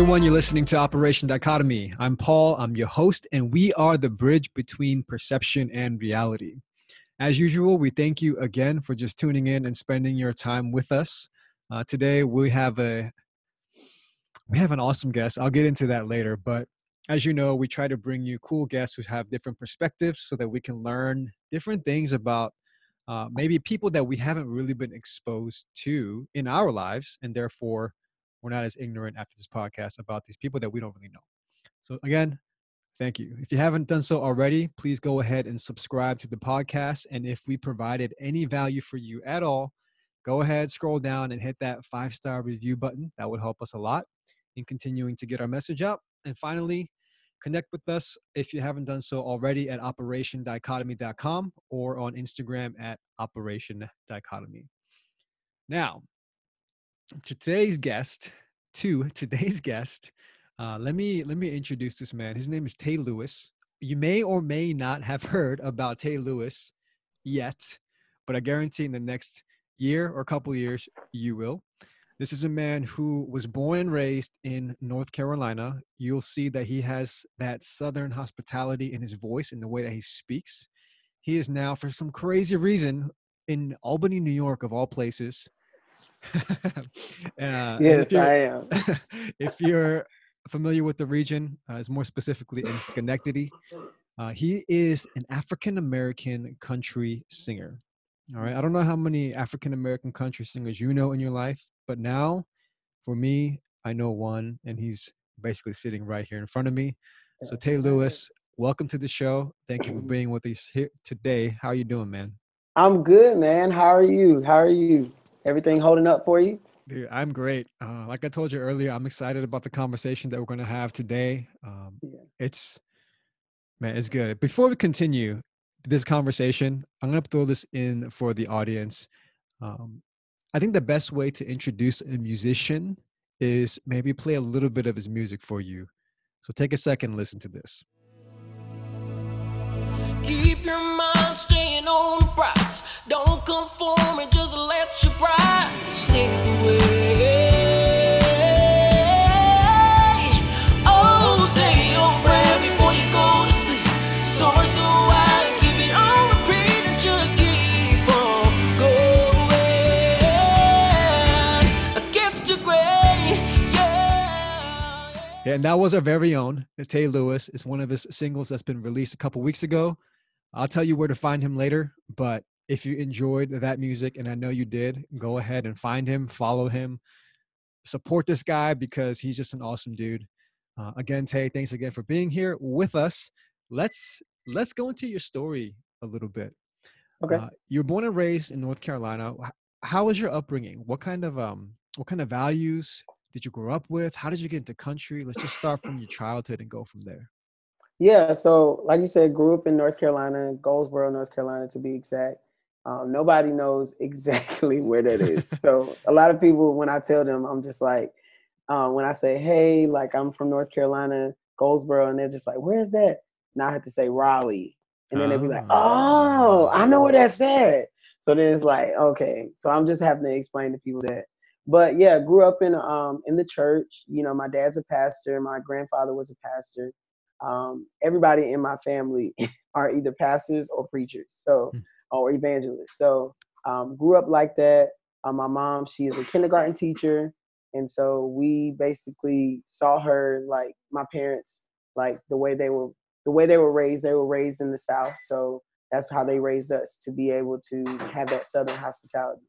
everyone. You're listening to Operation Dichotomy. I'm Paul, I'm your host, and we are the bridge between perception and reality. As usual, we thank you again for just tuning in and spending your time with us. Uh, today we have a we have an awesome guest. I'll get into that later, but as you know, we try to bring you cool guests who have different perspectives so that we can learn different things about uh, maybe people that we haven't really been exposed to in our lives, and therefore we're not as ignorant after this podcast about these people that we don't really know. So, again, thank you. If you haven't done so already, please go ahead and subscribe to the podcast. And if we provided any value for you at all, go ahead, scroll down, and hit that five star review button. That would help us a lot in continuing to get our message out. And finally, connect with us if you haven't done so already at operationdichotomy.com or on Instagram at operationdichotomy. Now, today's guest, to today's guest, uh, let me let me introduce this man. His name is Tay Lewis. You may or may not have heard about Tay Lewis yet, but I guarantee in the next year or couple years you will. This is a man who was born and raised in North Carolina. You'll see that he has that southern hospitality in his voice in the way that he speaks. He is now, for some crazy reason, in Albany, New York, of all places. uh, yes, I am. if you're familiar with the region, uh, is more specifically in Schenectady, uh, he is an African American country singer. All right. I don't know how many African American country singers you know in your life, but now for me, I know one, and he's basically sitting right here in front of me. So Tay Lewis, welcome to the show. Thank you for being with us here today. How are you doing, man? I'm good, man. How are you? How are you? Everything holding up for you? Dude, I'm great. Uh, like I told you earlier, I'm excited about the conversation that we're going to have today. Um, yeah. It's man, it's good. Before we continue, this conversation, I'm going to throw this in for the audience. Um, I think the best way to introduce a musician is maybe play a little bit of his music for you. So take a second and listen to this. Keep your mind staying on the prize. Don't conform and that was our very own Tay Lewis. It's one of his singles that's been released a couple weeks ago. I'll tell you where to find him later, but if you enjoyed that music, and I know you did, go ahead and find him, follow him, support this guy because he's just an awesome dude. Uh, again, Tay, thanks again for being here with us. Let's let's go into your story a little bit. Okay. Uh, you're born and raised in North Carolina. How was your upbringing? What kind of um what kind of values did you grow up with? How did you get into country? Let's just start from your childhood and go from there. Yeah, so like you said, grew up in North Carolina, Goldsboro, North Carolina to be exact. Um, nobody knows exactly where that is. so a lot of people, when I tell them, I'm just like, um, when I say, hey, like I'm from North Carolina, Goldsboro, and they're just like, where's that? And I have to say Raleigh. And then they'll be like, oh, I know where that's at. So then it's like, okay. So I'm just having to explain to people that but yeah, grew up in um in the church. You know, my dad's a pastor. My grandfather was a pastor. Um, everybody in my family are either pastors or preachers, so mm. Or evangelists. So um, grew up like that. Uh, my mom, she is a kindergarten teacher, and so we basically saw her like my parents, like the way they were the way they were raised. They were raised in the South, so that's how they raised us to be able to have that Southern hospitality.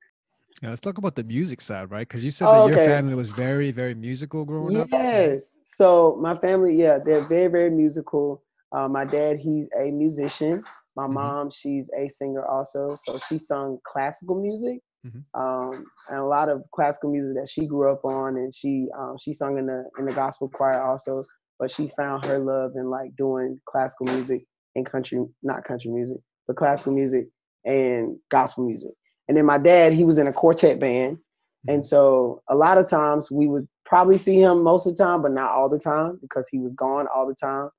Yeah, let's talk about the music side, right? Because you said oh, that your family was very, very musical growing yes. up. Yes. So my family, yeah, they're very, very musical. Uh, my dad, he's a musician. My mm-hmm. mom, she's a singer also. So she sung classical music, mm-hmm. um, and a lot of classical music that she grew up on, and she um, she sung in the in the gospel choir also. But she found her love in like doing classical music and country, not country music, but classical music and gospel music. And then my dad, he was in a quartet band. And mm-hmm. so a lot of times we would probably see him most of the time, but not all the time because he was gone all the time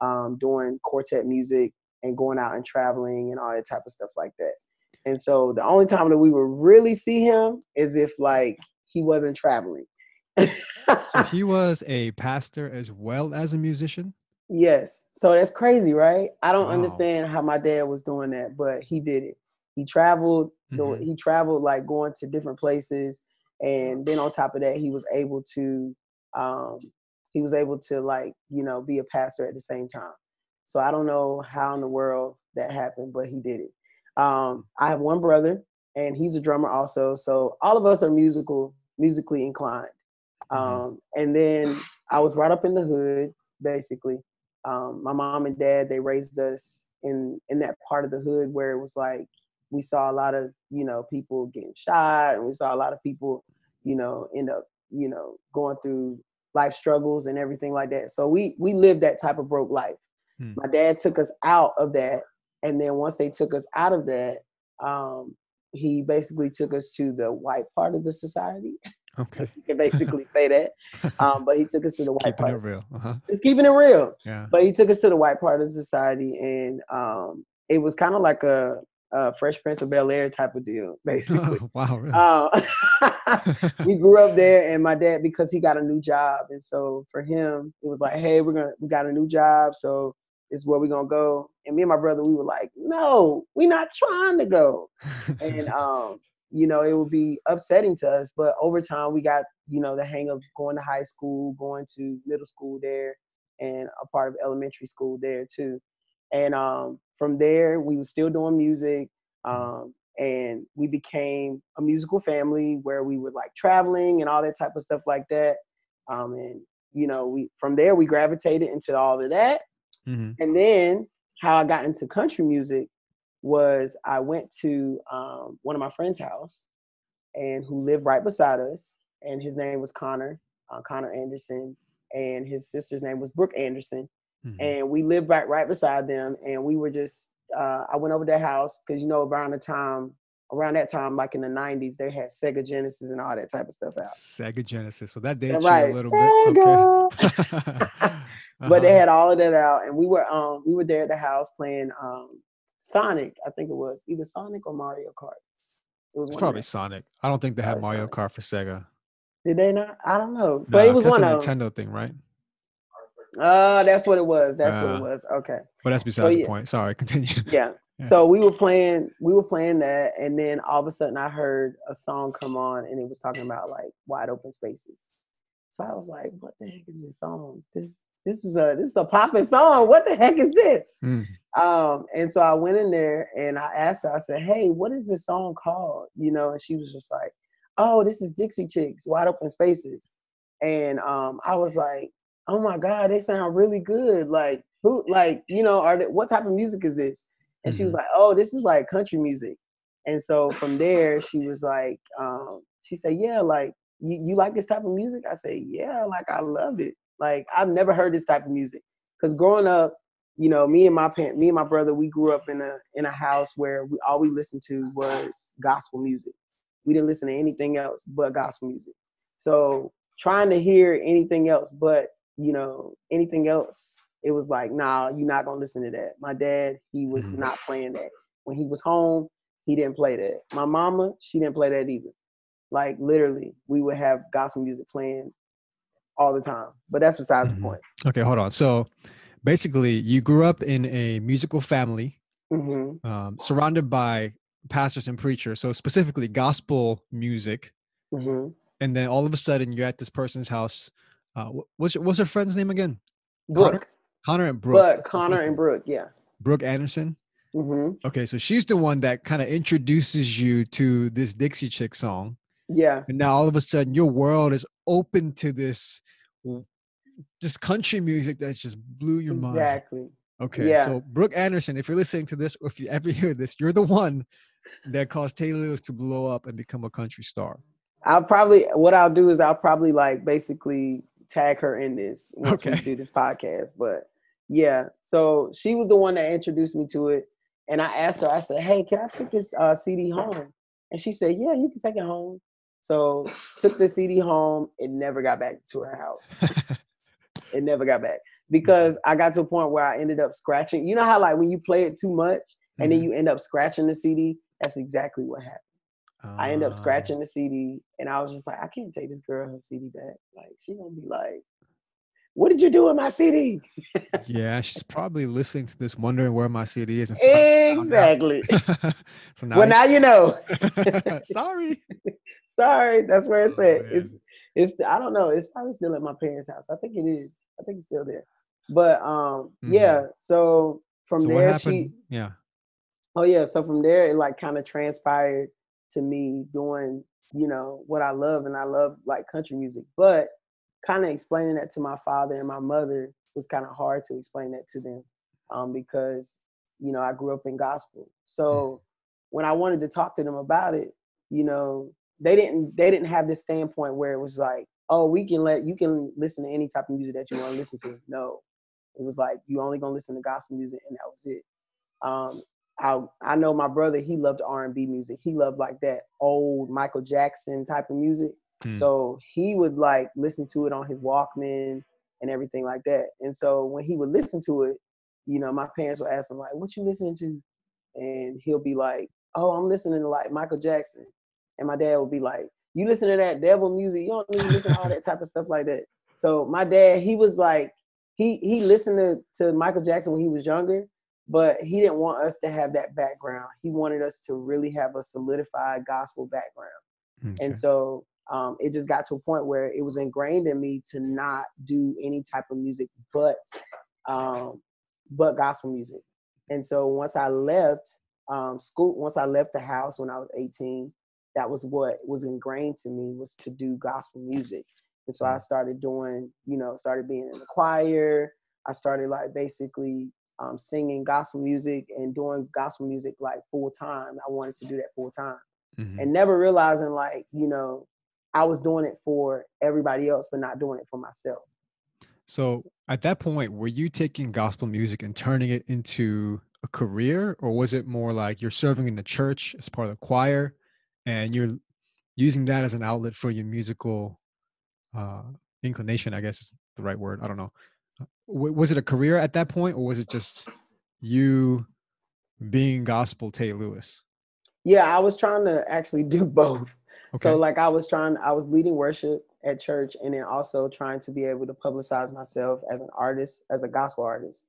um, doing quartet music and going out and traveling and all that type of stuff like that. And so the only time that we would really see him is if like he wasn't traveling. so he was a pastor as well as a musician. Yes. So that's crazy, right? I don't Wow. understand how my dad was doing that, but he did it. He traveled. the Mhm. He traveled like going to different places, and then on top of that, he was able to. Um, he was able to like you know be a pastor at the same time. So I don't know how in the world that happened, but he did it. Um, I have one brother, and he's a drummer also. So all of us are musical, musically inclined. Mhm. Um, and then I was brought up in the hood, basically. Um, my mom and dad they raised us in in that part of the hood where it was like we saw a lot of you know people getting shot, and we saw a lot of people you know end up you know going through life struggles and everything like that. So we we lived that type of broke life. Hmm. My dad took us out of that, and then once they took us out of that, um, he basically took us to the white part of the society. Okay. You can basically say that. Um, but he took us to the white Keeping part. it real. Uh-huh. Just keeping it real. Yeah. But he took us to the white part of society, and um, it was kind of like a, a Fresh Prince of Bel Air type of deal, basically. wow, really? Uh, we grew up there, and my dad, because he got a new job, and so for him, it was like, hey, we're gonna we got a new job, so is where we're gonna go. And me and my brother, we were like, no, we're not trying to go and um, you know, it would be upsetting to us. But over time, we got you know the hang of going to high school, going to middle school there, and a part of elementary school there too. And um, from there, we were still doing music, um, and we became a musical family where we were like traveling and all that type of stuff like that. Um, and you know, we from there we gravitated into all of that. Mhm. And then how I got into country music was I went to um, one of my friend's house and who lived right beside us. And his name was Connor, uh, Connor Anderson. And his sister's name was Brooke Anderson. Mhm. And we lived right, right beside them. And we were just, uh, I went over to their house because, you know, around the time, around that time, like in the 90s, they had Sega Genesis and all that type of stuff out. Sega Genesis. So that dates right. you a little bit. Okay. but they Uh-huh. had all of that out and we were um we were there at the house playing um sonic i think it was either sonic or mario kart it was It's probably. Sonic. I don't think they had Mario Sonic. Kart for Sega. did they not i don't know but Nah, it was one a of Nintendo thing, right? Uh that's what it was that's what Ah. it was okay But that's besides the yeah. point. Sorry, continue. yeah Yeah. so we were playing we were playing that and then all of a sudden i heard a song come on and it was talking about like wide open spaces so i was like what the heck is this song this this is a this is a popping song what the heck is this Mm. Um, and so I went in there and I asked her, I said, Hey, what is this song called? You know, and she was just like, Oh, this is Dixie Chicks, Wide Open Spaces. And um, I was like, Oh my God, they sound really good. Like, who, like, you know, are they, what type of music is this? And she was like, Oh, this is like country music. And so from there, she was like, um, she said, Yeah, like, you, you like this type of music? I said, Yeah, like, I love it. Like, I've never heard this type of music. Because growing up, you know, me and my parent, me and my brother, we grew up in a in a house where we all we listened to was gospel music. We didn't listen to anything else but gospel music. So trying to hear anything else but you know anything else, it was like, nah, you're not gonna listen to that. My dad, he was Mhm. not playing that. When he was home, he didn't play that. My mama, she didn't play that either. Like literally, we would have gospel music playing all the time. But that's besides Mhm. the point. Okay, hold on. So basically, you grew up in a musical family hmm um, surrounded by pastors and preachers. So specifically gospel music. hmm And then all of a sudden you're at this person's house. Uh, what's, your, what's her friend's name again? Connor? Brooke. Connor and Brooke. But Connor and Brooke, yeah. Brooke Anderson. hmm Okay, so she's the one that kind of introduces you to this Dixie Chick song. Yeah. And now all of a sudden your world is open to this this country music that just blew your mind. Exactly. Okay, Yeah. so Brooke Anderson, if you're listening to this, or if you ever hear this, you're the one that caused Taylor Lewis to blow up and become a country star. I'll probably what I'll do is I'll probably like basically tag her in this once we do this podcast. But yeah, so she was the one that introduced me to it. And I asked her, I said, Hey, can I take this uh, CD home? And she said, Yeah, you can take it home. So took the CD home. It never got back to her house. It never got back because I got to a point where I ended up scratching. You know how like when you play it too much and then Mhm. you end up scratching the CD? That's exactly what happened. Uh, I end up scratching the CD, and I was just like, I can't take this girl her CD back. Like she gonna be like, "What did you do with my CD?" yeah, she's probably listening to this, wondering where my CD is. exactly. so now well, now you know. Sorry. Sorry, that's where it's oh, at. Man. It's it's I don't know. It's probably still at my parents' house. I think it is. I think it's still there. But um, mm-hmm. yeah. So from so there, she yeah. Oh yeah. So from there, it like kind of transpired to me doing you know what I love, and I love like country music. But kind of explaining that to my father and my mother was kind of hard to explain that to them um, because you know I grew up in gospel. So mm. when I wanted to talk to them about it, you know, they didn't they didn't have this standpoint where it was like, oh, we can let you can listen to any type of music that you want to listen to. No, it was like you only gonna listen to gospel music, and that was it. Um, I I know my brother he loved R and B music. He loved like that old Michael Jackson type of music. Mm. So he would like listen to it on his Walkman and everything like that. And so when he would listen to it, you know, my parents would ask him like, "What you listening to?" And he'll be like, "Oh, I'm listening to like Michael Jackson." And my dad would be like, You listen to that devil music, you don't need to listen to all that type of stuff like that. So my dad, he was like, he he listened to, to Michael Jackson when he was younger, but he didn't want us to have that background. He wanted us to really have a solidified gospel background. Okay. And so um, it just got to a point where it was ingrained in me to not do any type of music but um, but gospel music. And so once I left um, school, once I left the house when I was 18, that was what was ingrained to me was to do gospel music. And so I mm. started doing, you know, started being in the choir. I started like basically um, singing gospel music and doing gospel music like full time. I wanted to do that full time. Mm-hmm. And never realizing like, you know, I was doing it for everybody else, but not doing it for myself. So at that point, were you taking gospel music and turning it into a career, or was it more like you're serving in the church as part of the choir and you're using that as an outlet for your musical uh, inclination? I guess is the right word. I don't know. W- was it a career at that point, or was it just you being gospel Tay Lewis? Yeah, I was trying to actually do both. Okay. So like I was trying, I was leading worship at church and then also trying to be able to publicize myself as an artist, as a gospel artist.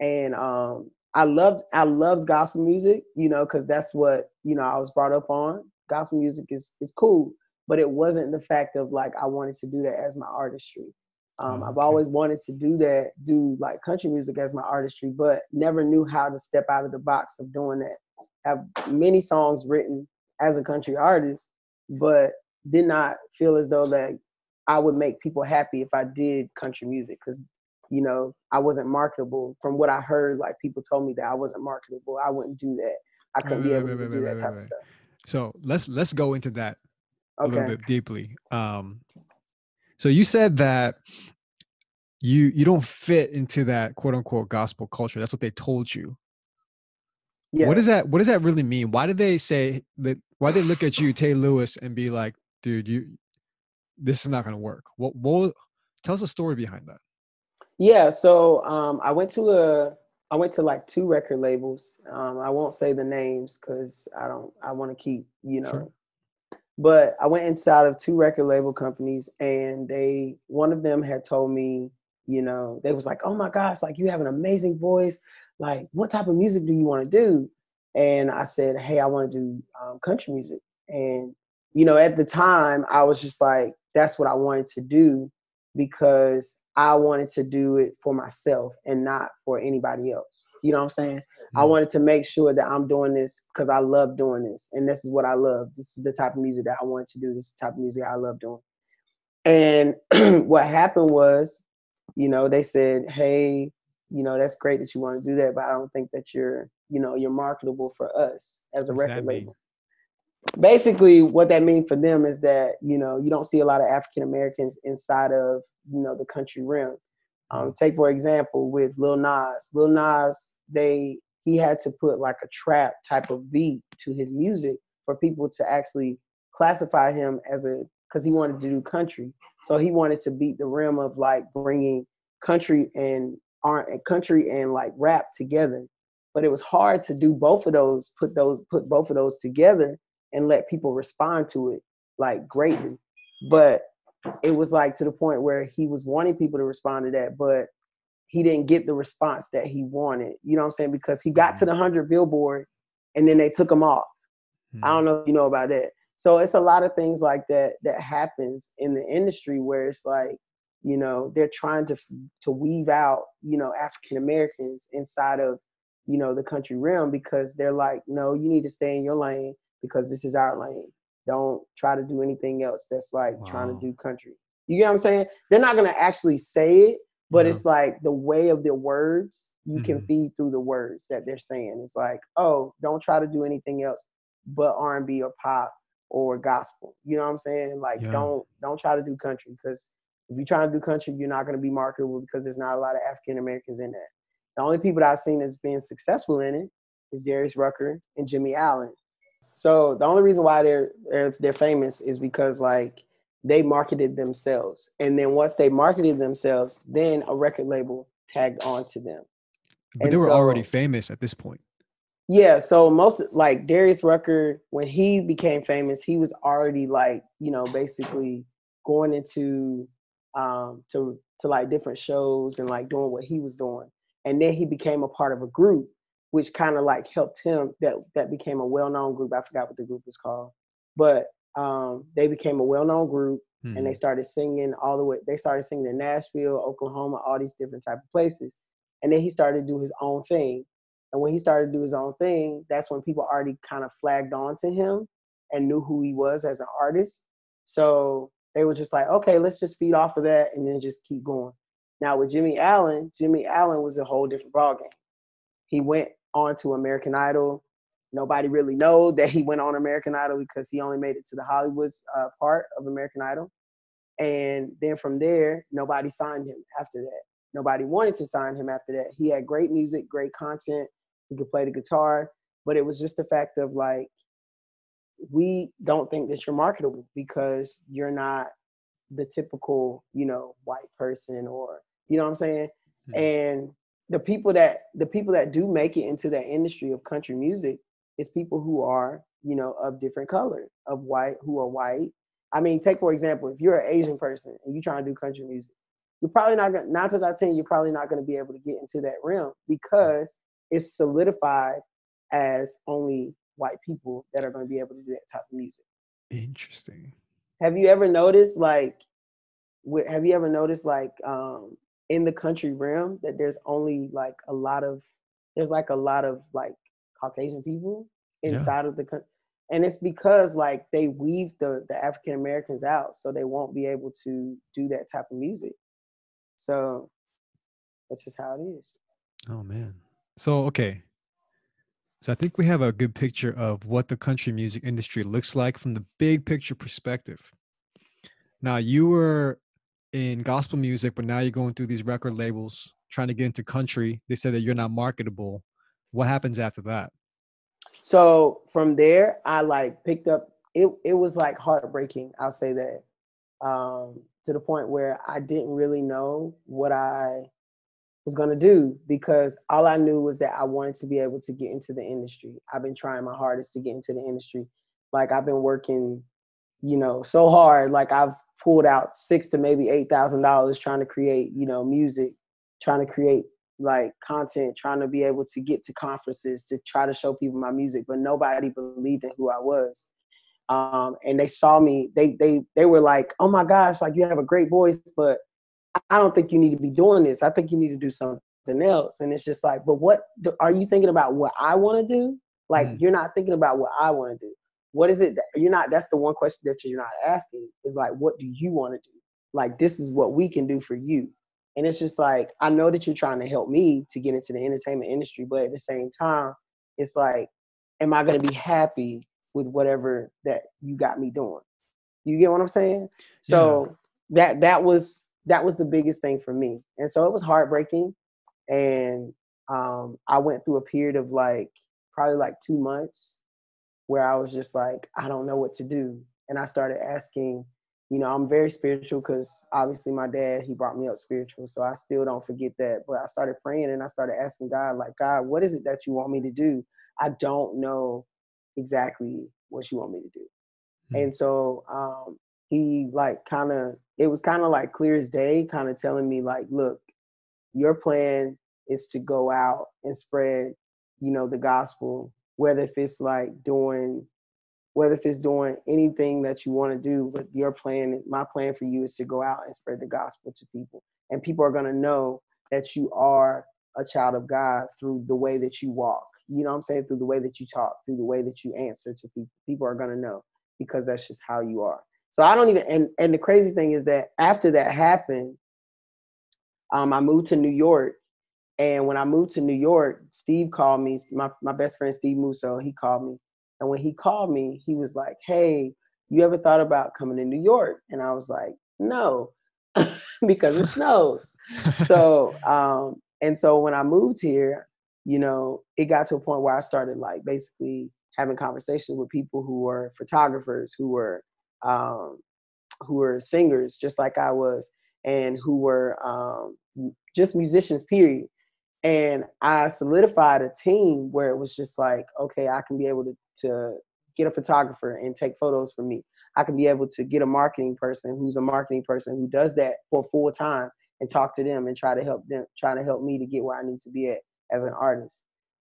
And um I loved I loved gospel music, you know, because that's what, you know, I was brought up on. Gospel music is is cool, but it wasn't the fact of like I wanted to do that as my artistry. Um, I've always wanted to do that, do like country music as my artistry, but never knew how to step out of the box of doing that. Have many songs written as a country artist, but did not feel as though that I would make people happy if I did country music because you know I wasn't marketable. From what I heard, like people told me that I wasn't marketable. I wouldn't do that. I couldn't be able to do that type of stuff. So let's let's go into that okay. a little bit deeply. Um, so you said that you you don't fit into that quote unquote gospel culture. That's what they told you. Yes. What does that what does that really mean? Why did they say that why they look at you, Tay Lewis, and be like, dude, you this is not gonna work? What what tell us a story behind that. Yeah, so um I went to a I went to like two record labels. Um I won't say the names because I don't I want to keep, you know. Sure. But I went inside of two record label companies and they one of them had told me, you know, they was like, Oh my gosh, like you have an amazing voice like, what type of music do you want to do? And I said, hey, I want to do um, country music. And, you know, at the time, I was just like, that's what I wanted to do because I wanted to do it for myself and not for anybody else. You know what I'm saying? Mm-hmm. I wanted to make sure that I'm doing this because I love doing this. And this is what I love. This is the type of music that I wanted to do. This is the type of music I love doing. And what happened was, you know, they said, hey, you know that's great that you want to do that but i don't think that you're you know you're marketable for us as a record label basically what that means for them is that you know you don't see a lot of african americans inside of you know the country realm um, take for example with lil nas lil nas they he had to put like a trap type of beat to his music for people to actually classify him as a because he wanted to do country so he wanted to beat the rim of like bringing country and country and like rap together but it was hard to do both of those put those put both of those together and let people respond to it like greatly. But it was like to the point where he was wanting people to respond to that, but he didn't get the response that he wanted. You know what I'm saying? Because he got to mm-hmm. the 100 billboard and then they took him off. Mm-hmm. I don't know if you know about that. So it's a lot of things like that that happens in the industry where it's like, you know, they're trying to to weave out, you know, African Americans inside of, you know, the country realm because they're like, no, you need to stay in your lane because this is our lane. Don't try to do anything else that's like wow. trying to do country. You get what I'm saying? They're not gonna actually say it, but yeah. it's like the way of their words you mm-hmm. can feed through the words that they're saying. It's like, oh, don't try to do anything else but R&B or pop or gospel. You know what I'm saying? Like, yeah. don't don't try to do country because if you're trying to do country, you're not going to be marketable because there's not a lot of African Americans in that. The only people that I've seen that's been successful in it is Darius Rucker and Jimmy Allen. So the only reason why they're they're, they're famous is because like they marketed themselves, and then once they marketed themselves, then a record label tagged on to them. But and they were so, already famous at this point. Yeah, so most like Darius Rucker, when he became famous, he was already like you know basically going into um to to like different shows and like doing what he was doing, and then he became a part of a group which kind of like helped him that that became a well-known group i forgot what the group was called but um, they became a well-known group mm-hmm. and they hmm. started singing all the way they started singing in nashville oklahoma all these different type of places and then he started to do his own thing and when he started to do his own thing that's when people already kind of flagged on to him and knew who he was as an artist so they were just like okay let's just feed off of that and then just keep going now with jimmy allen jimmy allen was a whole different ballgame he went on to American Idol. Nobody really knows that he went on American Idol because he only made it to the Hollywood's uh, part of American Idol. And then from there, nobody signed him after that. Nobody wanted to sign him after that. He had great music, great content. He could play the guitar, but it was just the fact of like, we don't think that you're marketable because you're not the typical, you know, white person or, you know what I'm saying? Mm-hmm. And the people that the people that do make it into that industry of country music is people who are you know of different color of white who are white. I mean take for example if you're an asian person and you're trying to do country music you're probably not gonna nine times out of ten you're probably not gonna be able to get into that realm because it's solidified as only white people that are going to be able to do that type of music. Interesting. Have you ever noticed like have you ever noticed like um in the country realm that there's only like a lot of there's like a lot of like Caucasian people inside yeah. of the country. And it's because like they weave the the African Americans out so they won't be able to do that type of music. So that's just how it is. Oh man. So okay. So I think we have a good picture of what the country music industry looks like from the big picture perspective. Now you were in gospel music, but now you're going through these record labels trying to get into country. They said that you're not marketable. What happens after that? So from there, I like picked up. It it was like heartbreaking. I'll say that. Um, to the point where I didn't really know what I was gonna do because all I knew was that I wanted to be able to get into the industry. I've been trying my hardest to get into the industry. Like I've been working, you know, so hard. Like I've pulled out six to maybe eight thousand dollars trying to create, you know, music, trying to create like content, trying to be able to get to conferences to try to show people my music, but nobody believed in who I was. Um, and they saw me, they they they were like, "Oh my gosh, like you have a great voice, but I don't think you need to be doing this. I think you need to do something else." And it's just like, "But what are you thinking about? What I want to do? Like mm. you're not thinking about what I want to do." what is it that you're not that's the one question that you're not asking is like what do you want to do like this is what we can do for you and it's just like i know that you're trying to help me to get into the entertainment industry but at the same time it's like am i going to be happy with whatever that you got me doing you get what i'm saying so yeah. that that was that was the biggest thing for me and so it was heartbreaking and um, i went through a period of like probably like two months where I was just like, I don't know what to do. And I started asking, you know, I'm very spiritual because obviously my dad, he brought me up spiritual. So I still don't forget that. But I started praying and I started asking God, like, God, what is it that you want me to do? I don't know exactly what you want me to do. Mm-hmm. And so um, he like kind of it was kind of like clear as day, kind of telling me like, look, your plan is to go out and spread, you know, the gospel, whether if it's like doing whether if it's doing anything that you want to do, but your plan, my plan for you is to go out and spread the gospel to people. And people are going to know that you are a child of God through the way that you walk. You know what I'm saying? Through the way that you talk, through the way that you answer to people. People are going to know because that's just how you are. So I don't even, and, and the crazy thing is that after that happened, um, I moved to New York. And when I moved to New York, Steve called me, my, my best friend, Steve Musso, he called me and when he called me, he was like, Hey, you ever thought about coming to New York? And I was like, No, because it snows. so, um, and so when I moved here, you know, it got to a point where I started like basically having conversations with people who were photographers, who were um, who were singers, just like I was, and who were um, just musicians. Period and I solidified a team where it was just like, okay, I can be able to to get a photographer and take photos for me. I can be able to get a marketing person who's a marketing person who does that for full time and talk to them and try to help them, try to help me to get where I need to be at as an artist.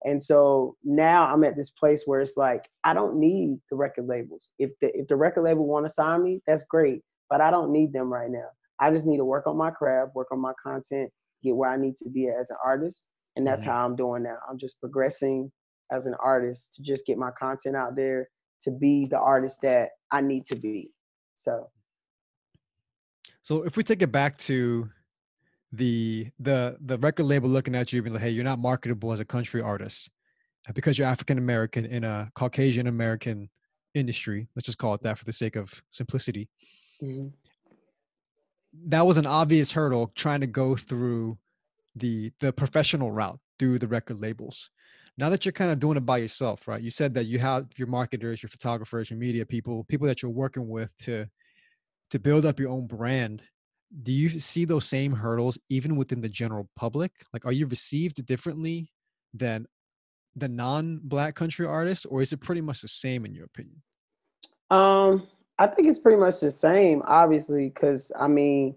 And so now I'm at this place where it's like I don't need the record labels. If the if the record label want to sign me, that's great, but I don't need them right now. I just need to work on my craft, work on my content, get where I need to be as an artist. And that's mm-hmm. how I'm doing now. I'm just progressing as an artist to just get my content out there to be the artist that I need to be. So So if we take it back to the the the record label looking at you being like, hey, you're not marketable as a country artist because you're African American in a Caucasian American industry. Let's just call it that for the sake of simplicity. Mm-hmm. That was an obvious hurdle trying to go through the the professional route through the record labels. Now that you're kind of doing it by yourself right you said that you have your marketers your photographers your media people people that you're working with to to build up your own brand. Do you see those same hurdles even within the general public? Like are you received differently than the non-black country artists or is it pretty much the same in your opinion? Um i think it's pretty much the same obviously because i mean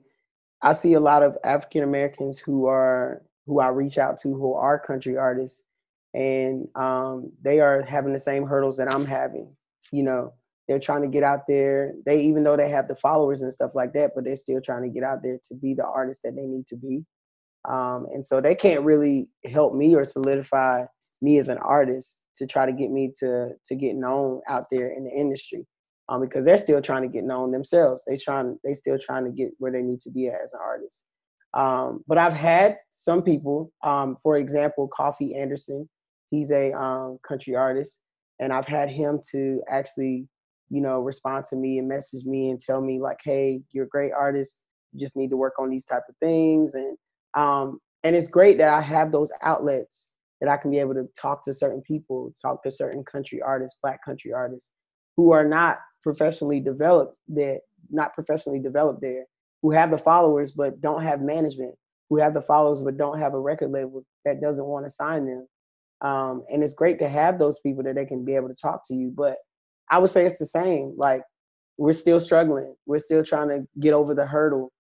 I see a lot of African Americans who are who I reach out to who are country artists, and um, they are having the same hurdles that I'm having. You know, they're trying to get out there. They even though they have the followers and stuff like that, but they're still trying to get out there to be the artist that they need to be. Um, and so they can't really help me or solidify me as an artist to try to get me to to get known out there in the industry um, because they're still trying to get known themselves. They trying they still trying to get where they need to be as an artist. Um, but I've had some people, um, for example, Coffey Anderson. He's a um, country artist, and I've had him to actually, you know, respond to me and message me and tell me like, "Hey, you're a great artist. You just need to work on these type of things." And um, and it's great that I have those outlets that I can be able to talk to certain people, talk to certain country artists, black country artists, who are not professionally developed that not professionally developed there who have the followers but don't have management who have the followers but don't have a record label that doesn't want to sign them. Um, and it's great to have those people that they can be able to talk to you but i would say it's the same like we're still struggling. We're still trying to get over the hurdle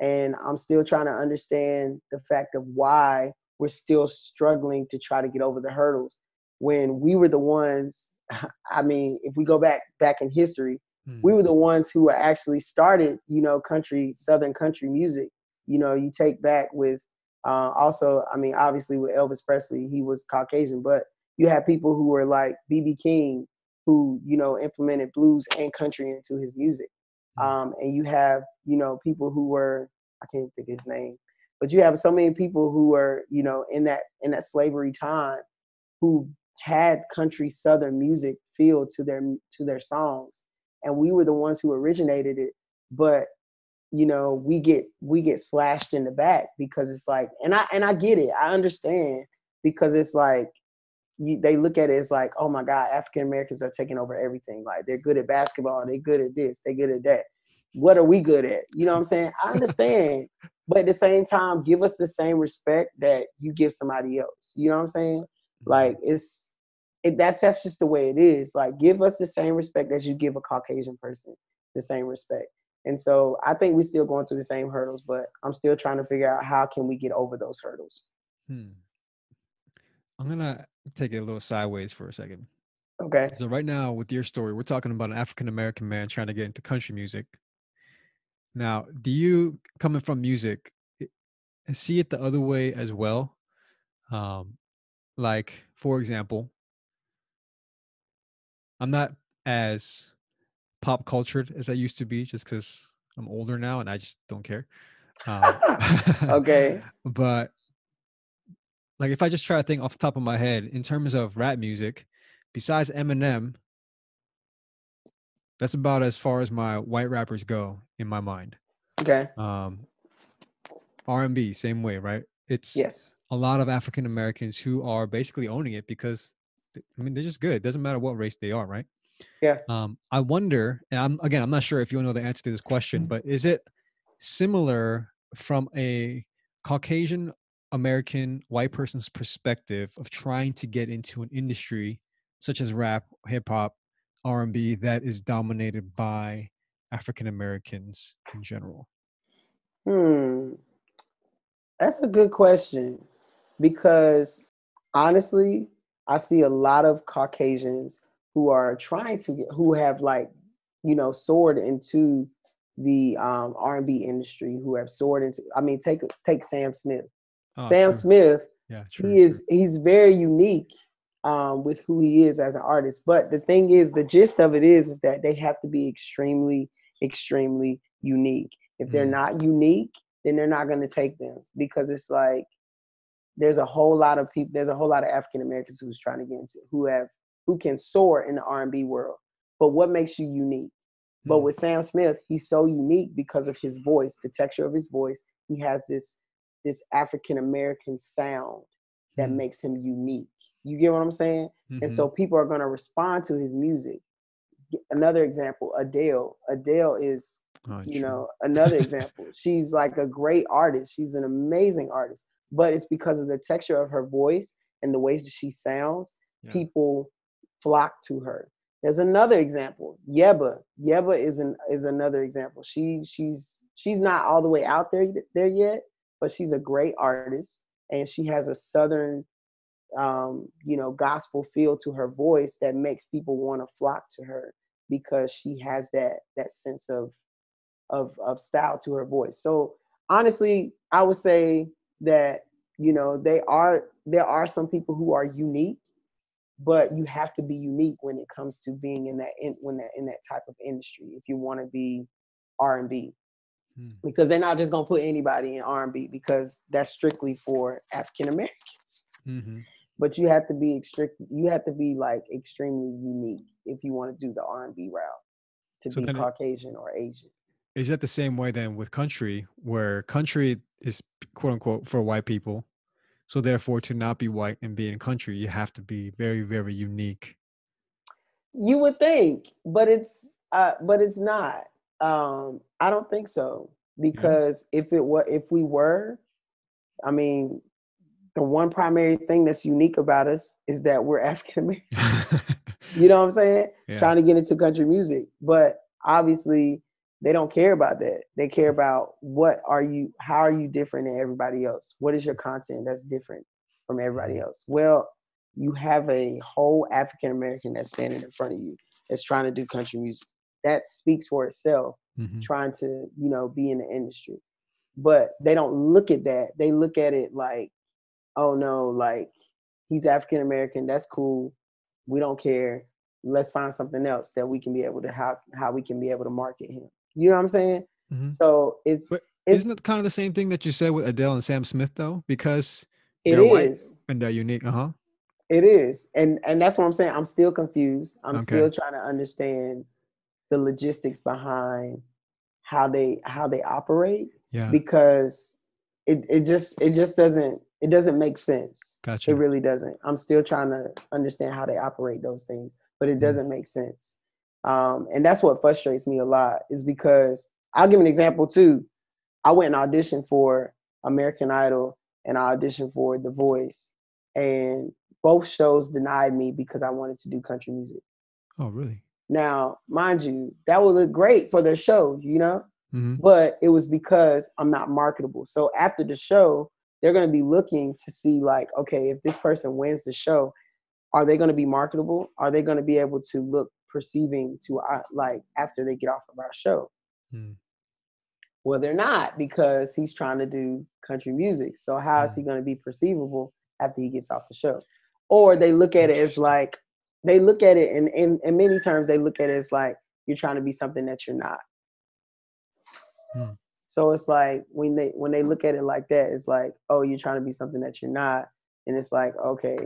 and i'm still trying to understand the fact of why we're still struggling to try to get over the hurdles when we were the ones I mean, if we go back back in history, mm. we were the ones who actually started, you know, country, southern country music. You know, you take back with uh, also, I mean, obviously with Elvis Presley, he was Caucasian, but you have people who were like BB King, who you know implemented blues and country into his music, mm. um, and you have you know people who were I can't think his name, but you have so many people who were you know in that in that slavery time who had country southern music feel to their to their songs. And we were the ones who originated it but you know we get we get slashed in the back because it's like and i and i get it i understand because it's like you, they look at it as like oh my god african americans are taking over everything. Like they're good at basketball they're good at this they're good at that. What are we good at? You know what i'm saying? I understand but at the same time give us the same respect that you give somebody else. You know what i'm saying like it's it, that's that's just the way it is. Like give us the same respect as you give a Caucasian person the same respect. And so I think we're still going through the same hurdles, but I'm still trying to figure out how can we get over those hurdles. Hmm. I'm gonna take it a little sideways for a second. Okay. So right now, with your story, we're talking about an African American man trying to get into country music. Now, do you coming from music see it the other way as well? Um, like for example, I'm not as pop cultured as I used to be, just because I'm older now and I just don't care. Um, okay. But like, if I just try to think off the top of my head in terms of rap music, besides Eminem, that's about as far as my white rappers go in my mind. Okay. Um, R&B, same way, right? It's yes. A lot of African Americans who are basically owning it because I mean they're just good. It doesn't matter what race they are, right? Yeah. Um, I wonder, and I'm again, I'm not sure if you know the answer to this question, mm. but is it similar from a Caucasian American white person's perspective of trying to get into an industry such as rap, hip hop, R&B that is dominated by African Americans in general? Hmm. That's a good question because honestly, I see a lot of Caucasians who are trying to get, who have like, you know, soared into the um, R&B industry, who have soared into. I mean, take take Sam Smith. Oh, Sam true. Smith, yeah, true, he is he's very unique um, with who he is as an artist. But the thing is, the gist of it is, is that they have to be extremely, extremely unique. If they're mm. not unique, then they're not going to take them because it's like there's a whole lot of people there's a whole lot of african americans who's trying to get into who have who can soar in the r&b world but what makes you unique mm-hmm. but hmm. with sam smith he's so unique because of his voice the texture of his voice he has this this african american sound that mm-hmm. makes him unique you get what i'm saying mm-hmm. and so people are going to respond to his music another example adele adele is oh, you true. know another example she's like a great artist she's an amazing artist but it's because of the texture of her voice and the ways that she sounds yeah. people flock to her there's another example yebba yebba is an is another example she she's she's not all the way out there there yet but she's a great artist and she has a southern um, you know, gospel feel to her voice that makes people want to flock to her because she has that that sense of of of style to her voice. So honestly, I would say that you know they are there are some people who are unique, but you have to be unique when it comes to being in that in when that in that type of industry if you want to be R and B. Hmm. Because they're not just gonna put anybody in R and B because that's strictly for African Americans. Mm-hmm but you have to be strict you have to be like extremely unique if you want to do the r&b route to so be caucasian it, or asian is that the same way then with country where country is quote unquote for white people so therefore to not be white and be in country you have to be very very unique you would think but it's uh but it's not um i don't think so because yeah. if it were if we were i mean the one primary thing that's unique about us is that we're African American. you know what I'm saying? Yeah. Trying to get into country music. But obviously they don't care about that. They care about what are you how are you different than everybody else? What is your content that's different from everybody mm-hmm. else? Well, you have a whole African American that's standing in front of you that's trying to do country music. That speaks for itself, mm-hmm. trying to, you know, be in the industry. But they don't look at that. They look at it like oh no, like he's African American, that's cool. We don't care. Let's find something else that we can be able to how how we can be able to market him. You know what I'm saying? Mm-hmm. So it's, but it's isn't it kind of the same thing that you said with Adele and Sam Smith though? Because it is and they're unique. Uh huh. It is, and and that's what I'm saying. I'm still confused. I'm okay. still trying to understand the logistics behind how they how they operate. Yeah. Because it it just it just doesn't it doesn't make sense. Gotcha. It really doesn't. I'm still trying to understand how they operate those things, but it mm. doesn't make sense. Um, and that's what frustrates me a lot is because I'll give an example too. I went and auditioned for American Idol and I auditioned for The Voice. And both shows denied me because I wanted to do country music. Oh, really? Now, mind you, that would look great for their show, you know, hmm but it was because I'm not marketable. So after the show, they're going to be looking to see, like, okay, if this person wins the show, are they going to be marketable? Are they going to be able to look perceiving to uh, like after they get off of our show? Hmm. Well, they're not because he's trying to do country music. So how is he going to be perceivable after he gets off the show? Or they look at it as like they look at it in, in in many terms they look at it as like you're trying to be something that you're not. Hmm. So it's like when they when they look at it like that, it's like, oh, you're trying to be something that you're not, and it's like, okay,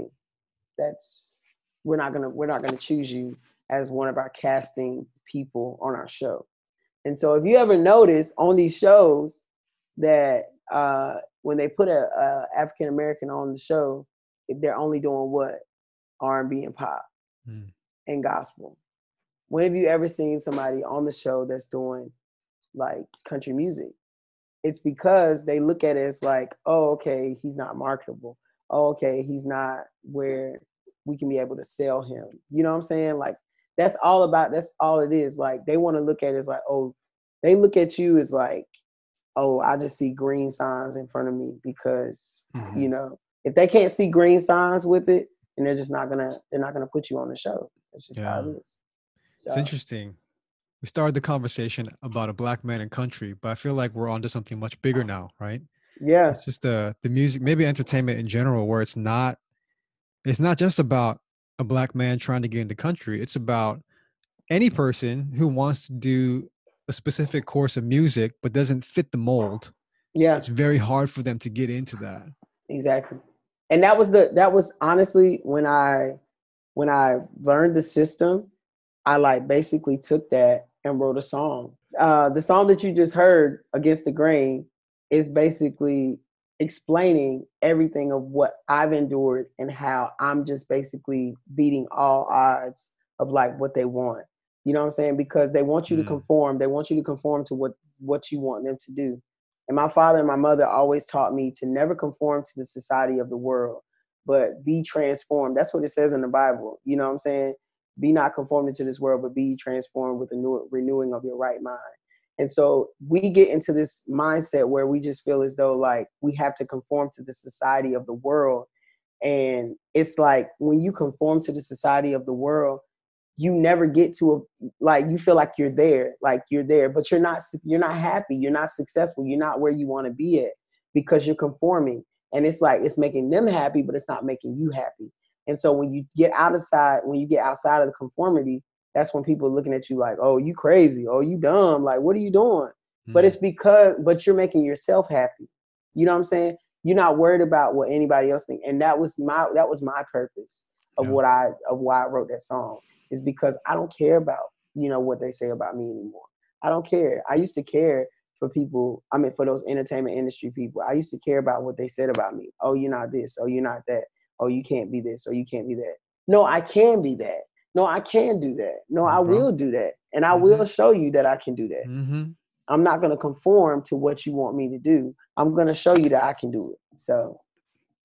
that's we're not gonna we're not gonna choose you as one of our casting people on our show. And so if you ever notice on these shows that uh, when they put a, a African American on the show, they're only doing what R and B and pop Hmm. and gospel. When have you ever seen somebody on the show that's doing like country music? It's because they look at it as like, oh, okay, he's not marketable. Oh, okay, he's not where we can be able to sell him. You know what I'm saying? Like that's all about that's all it is. Like they want to look at it as like, oh, they look at you as like, oh, I just see green signs in front of me because Mhm. you know, if they can't see green signs with it, and they're just not gonna they're not gonna put you on the show. It's just how Yeah. it is. It's So, interesting. We started the conversation about a black man in country, but I feel like we're onto something much bigger now, right? yeah, It's just the the music, maybe entertainment in general, where it's not it's not just about a black man trying to get into country. It's about any person who wants to do a specific course of music but doesn't fit the mold. yeah, It's very hard for them to get into that. exactly. And that was the that was honestly when I when I learned the system, I like basically took that and wrote a song. Uh, the song that you just heard, "Against the Grain," is basically explaining everything of what I've endured and how I'm just basically beating all odds of like what they want. You know what I'm saying? Because they want you to Mm. conform. They want you to conform to what what you want them to do. And my father and my mother always taught me to never conform to the society of the world, but be transformed. That's what it says in the Bible. You know what I'm saying? Be not conformed to this world, but be transformed with the new renewing of your right mind. And so we get into this mindset where we just feel as though like we have to conform to the society of the world. And it's like when you conform to the society of the world, you never get to a like you feel like you're there, like you're there, but you're not you're not happy, you're not successful, you're not where you want to be at because you're conforming. And it's like it's making them happy, but it's not making you happy. And so when you get outside, when you get outside of the conformity, that's when people are looking at you like, oh, you crazy, oh, you dumb, like what are you doing? But Mm. it's because but you're making yourself happy. You know what I'm saying? You're not worried about what anybody else think. And that was my that was my purpose of Yeah. what I of why I wrote that song is because I don't care about, you know, what they say about me anymore. I don't care. I used to care for people, I mean for those entertainment industry people. I used to care about what they said about me. Oh, you're not this, oh, you're not that. Oh, you can't be this, or you can't be that. No, I can be that. No, I can do that. No, I bro. will do that. And I Mhm. will show you that I can do that. Mhm. I'm not going to conform to what you want me to do. I'm going to show you that I can do it. So,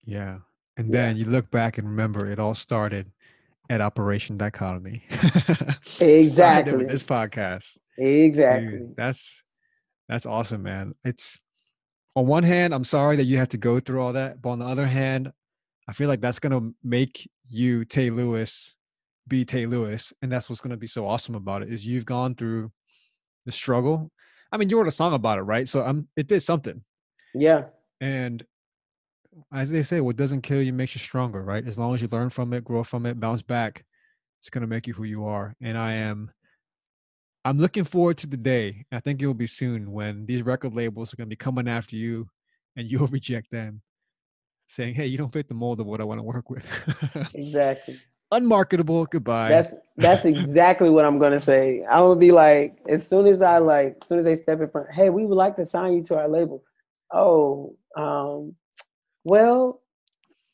Yeah. And Yeah. then you look back and remember it all started at Operation Dichotomy. Exactly. with this podcast. exactly. Dude, that's that's awesome, man. It's on one hand, I'm sorry that you have to go through all that, but on the other hand, I feel like that's gonna make you Tay Lewis be Tay Lewis, and that's what's gonna be so awesome about it is you've gone through the struggle. I mean, you wrote a song about it, right? So I'm it did something, Yeah. and as they say, what doesn't kill you makes you stronger, right? As long as you learn from it, grow from it, bounce back, it's gonna make you who you are. And I am I'm looking forward to the day. I think it will be soon when these record labels are gonna be coming after you and you'll reject them, saying, Hey, you don't fit the mold of what I want to work with. Exactly. Unmarketable, goodbye. That's that's exactly what I'm gonna say. I'm gonna be like, as soon as I like, as soon as they step in front, hey, we would like to sign you to our label. Oh, um, well,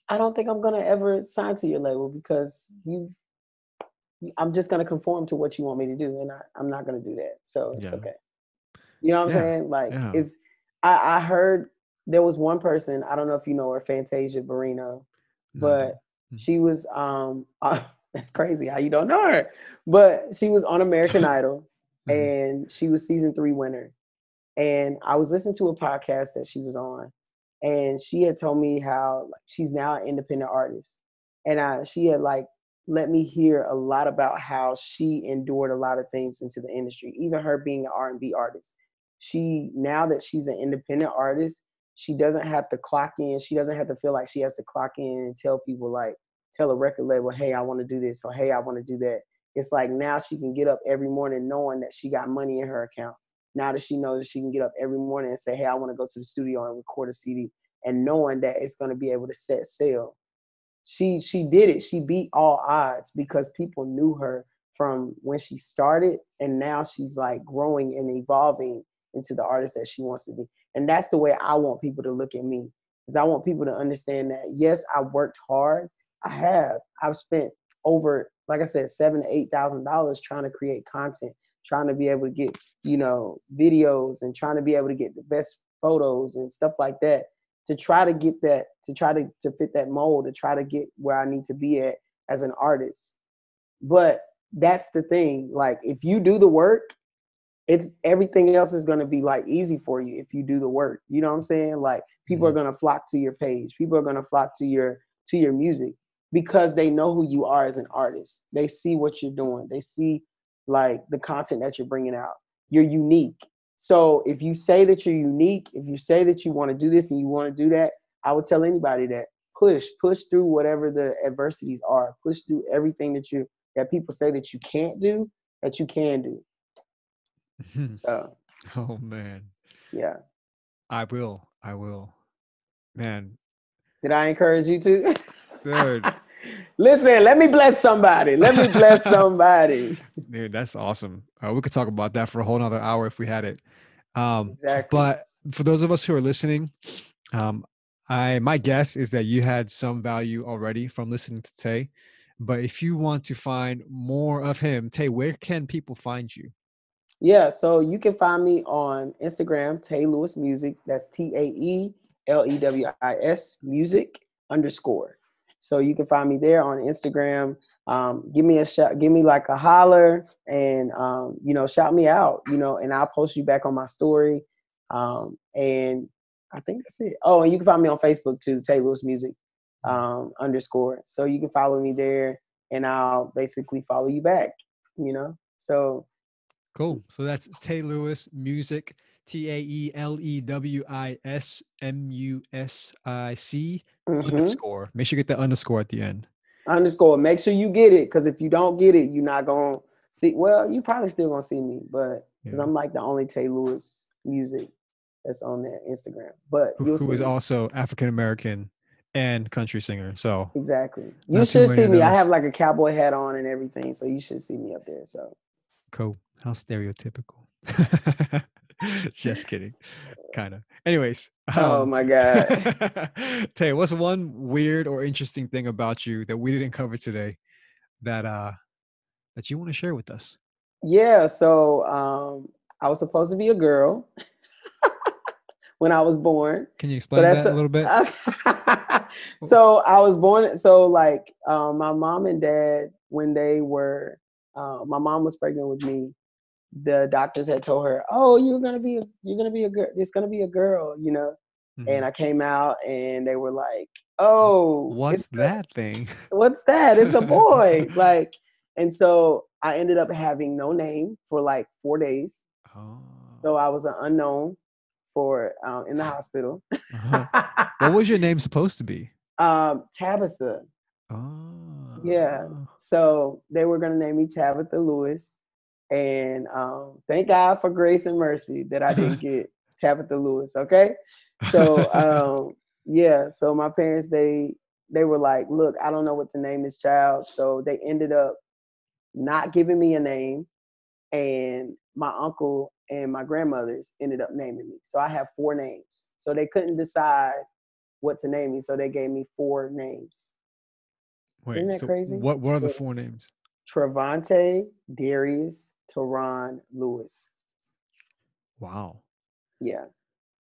I don't think I'm gonna ever sign to your label because you. I'm just gonna conform to what you want me to do, and I, I'm not gonna do that. So it's Yeah. okay. You know what I'm Yeah, saying? Like yeah. it's. I, I heard there was one person. I don't know if you know her, Fantasia Barrino, No, but. She was um uh, that's crazy how you don't know her, but she was on American Idol, mm-hmm. and she was season three winner. And I was listening to a podcast that she was on, and she had told me how like, she's now an independent artist, and I, she had like let me hear a lot about how she endured a lot of things into the industry, even her being an R&B artist. She now that she's an independent artist, she doesn't have to clock in. She doesn't have to feel like she has to clock in and tell people like tell a record label, "Hey, I want to do this," or "Hey, I want to do that." It's like now she can get up every morning knowing that she got money in her account. Now that she knows that she can get up every morning and say, "Hey, I want to go to the studio and record a CD," and knowing that it's going to be able to set sail she she did it. She beat all odds because people knew her from when she started, and now she's like growing and evolving into the artist that she wants to be. And that's the way I want people to look at me. Because I want people to understand that yes, I worked hard. I have. I've spent over, like I said, seven to eight thousand dollars trying to create content, trying to be able to get, you know, videos and trying to be able to get the best photos and stuff like that to try to get that to try to, to fit that mold to try to get where i need to be at as an artist but that's the thing like if you do the work it's everything else is going to be like easy for you if you do the work you know what i'm saying? Like people mm-hmm. are going to flock to your page people are going to flock to your to your music because they know who you are as an artist. They see what you're doing. They see like the content that you're bringing out. You're unique. So if you say that you're unique, if you say that you want to do this and you want to do that, I would tell anybody that push, push through whatever the adversities are, push through everything that you that people say that you can't do, that you can do. so Oh man. Yeah. I will. I will. Man. Did I encourage you to? Good. Listen, let me bless somebody. Let me bless somebody. Dude, that's awesome. Uh, we could talk about that for a whole nother hour if we had it. Um, exactly. But for those of us who are listening, um, I my guess is that you had some value already from listening to Tay. But if you want to find more of him, Tay, where can people find you? Yeah, so you can find me on Instagram, Tay Lewis Music. That's T A E L E W I S Music underscore. So you can find me there on Instagram. Um, give me a shout, give me like a holler, and um, you know, shout me out. You know, and I'll post you back on my story. Um, and I think that's it. Oh, and you can find me on Facebook too, Tay Lewis Music um, underscore. So you can follow me there, and I'll basically follow you back. You know, so cool. So that's Tay Lewis Music. T A E L E W I S M U S I C mm-hmm. underscore. Make sure you get the underscore at the end. Underscore. Make sure you get it because if you don't get it, you're not gonna see. Well, you probably still gonna see me, but because yeah. I'm like the only Tay Lewis music that's on that Instagram. But who, who is also African American and country singer. So exactly, you should see me. I have like a cowboy hat on and everything, so you should see me up there. So cool. How stereotypical. Just kidding. Kind of. Anyways. Oh um, my God. Tay, what's one weird or interesting thing about you that we didn't cover today that uh that you want to share with us? Yeah, so um I was supposed to be a girl when I was born. Can you explain so that a, a little bit? so I was born so like um, my mom and dad when they were uh, my mom was pregnant with me the doctors had told her, "Oh, you're gonna be a, you're gonna be a girl. It's gonna be a girl," you know. Mm-hmm. And I came out, and they were like, "Oh, what's that thing? What's that? It's a boy!" like, and so I ended up having no name for like four days. Oh. So I was an unknown for um, in the hospital. uh-huh. What was your name supposed to be? Um, Tabitha. Oh. Yeah. So they were gonna name me Tabitha Lewis. And um, thank God for grace and mercy that I didn't get Tabitha Lewis. Okay, so um, yeah, so my parents they they were like, look, I don't know what to name this child, so they ended up not giving me a name, and my uncle and my grandmothers ended up naming me. So I have four names. So they couldn't decide what to name me, so they gave me four names. Wait, Isn't that so crazy? What what are the four names? Travante, Darius, Teron Lewis. Wow. Yeah.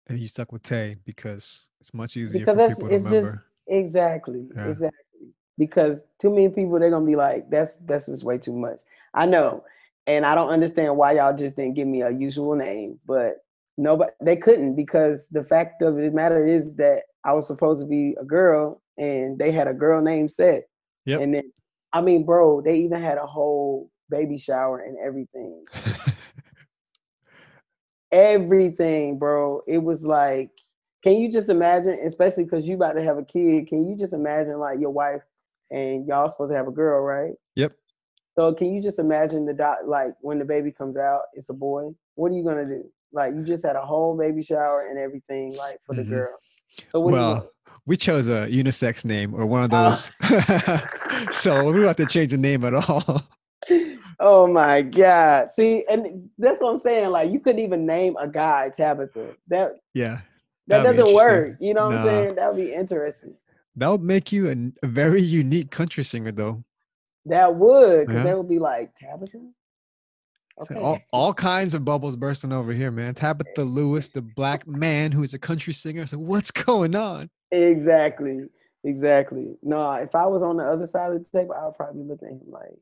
And you stuck with Tay because it's much easier because for people to it's remember. Just, exactly. Yeah. Exactly. because too many people they're gonna be like, that's that's just way too much. I know, and I don't understand why y'all just didn't give me a usual name, but nobody they couldn't because the fact of the matter is that I was supposed to be a girl and they had a girl name set. Yep. And then I mean, bro, they even had a whole baby shower and everything. everything, bro. It was like, can you just imagine, especially because you about to have a kid, can you just imagine like your wife and y'all supposed to have a girl, right? Yep. So can you just imagine the dot like when the baby comes out, it's a boy. What are you gonna do? Like you just had a whole baby shower and everything, like for the Mhm. girl. So well, we chose a unisex name or one of Oh. those. so we don't have to change the name at all. oh my god. See, and that's what I'm saying. Like you couldn't even name a guy Tabitha. That yeah. that doesn't work. You know what Nah. I'm saying? That would be interesting. That would make you an- a very unique country singer, though. That would, because Yeah. they would be like Tabitha. So all, all kinds of bubbles bursting over here, man. Tabitha Lewis, the black man who is a country singer. So what's going on? Exactly. Exactly. No, if I was on the other side of the table, I would probably look at him like,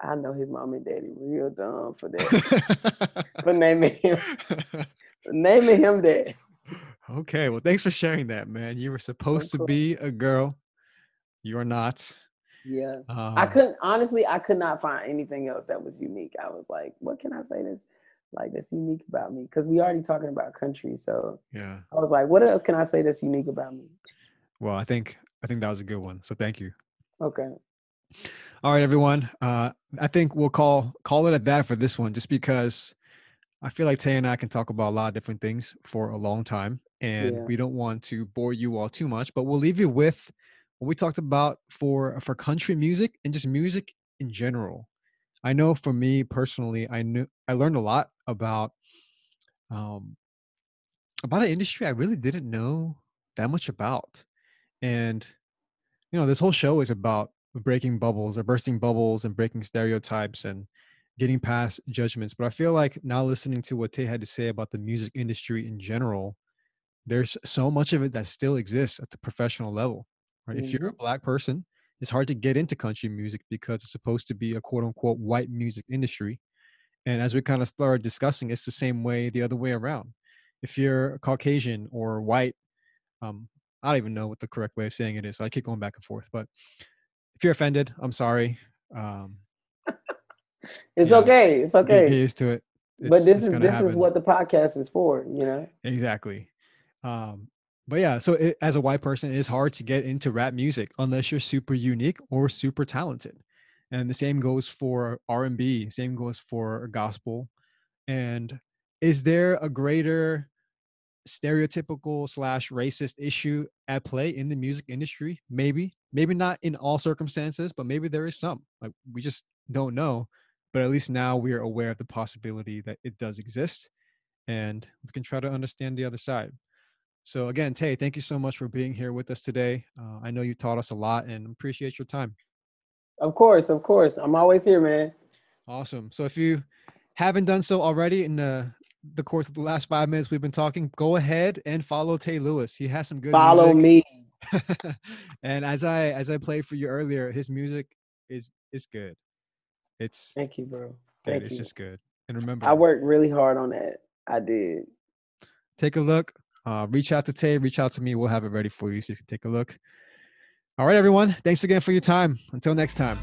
I know his mom and daddy real dumb for that. for naming him for naming him that. okay, well, thanks for sharing that, man. You were supposed to be a girl. You are not. Yeah. Um, I couldn't honestly, I could not find anything else that was unique. I was like, what can I say this like that's unique about me? Because we already talking about country. So Yeah. I was like, what else can I say that's unique about me? Well, I think I think that was a good one. So thank you. Okay. All right, everyone. Uh, I think we'll call call it at that for this one, just because I feel like Tay and I can talk about a lot of different things for a long time, and Yeah. we don't want to bore you all too much. But we'll leave you with what we talked about for for country music and just music in general. I know for me personally, I knew I learned a lot about um, about an industry I really didn't know that much about, and you know, this whole show is about breaking bubbles or bursting bubbles and breaking stereotypes and getting past judgments. But I feel like now listening to what Tay had to say about the music industry in general, there's so much of it that still exists at the professional level. Right? If you're a black person, it's hard to get into country music because it's supposed to be a quote unquote white music industry. And as we kind of started discussing, it's the same way the other way around. If you're Caucasian or white, um, I don't even know what the correct way of saying it is. So I keep going back and forth. But if you're offended, I'm sorry. Um, It's Yeah. okay. It's okay. get used to it. but this is this is what the podcast is for, you know? exactly. Um, but yeah, so it, as a white person, it is hard to get into rap music unless you're super unique or super talented. And the same goes for R&B. Same goes for gospel. And is there a greater stereotypical slash racist issue at play in the music industry? Maybe, maybe not in all circumstances, but maybe there is some. Like we just don't know. But at least now we are aware of the possibility that it does exist, and we can try to understand the other side. So again, Tay, thank you so much for being here with us today. Uh, I know you taught us a lot, and appreciate your time. Of course, of course. I'm always here, man. Awesome. So if you haven't done so already in the the course of the last five minutes we've been talking, go ahead and follow Tay Lewis. He has some good Follow music. me. and as I as I played for you earlier, his music is is good. It's Thank you, bro. good. Thank It's you. just good. And remember, I worked really hard on that. I did. take a look. Uh, reach out to Tay. Reach out to me. We'll have it ready for you so you can take a look. All right, everyone. Thanks again for your time. Until next time.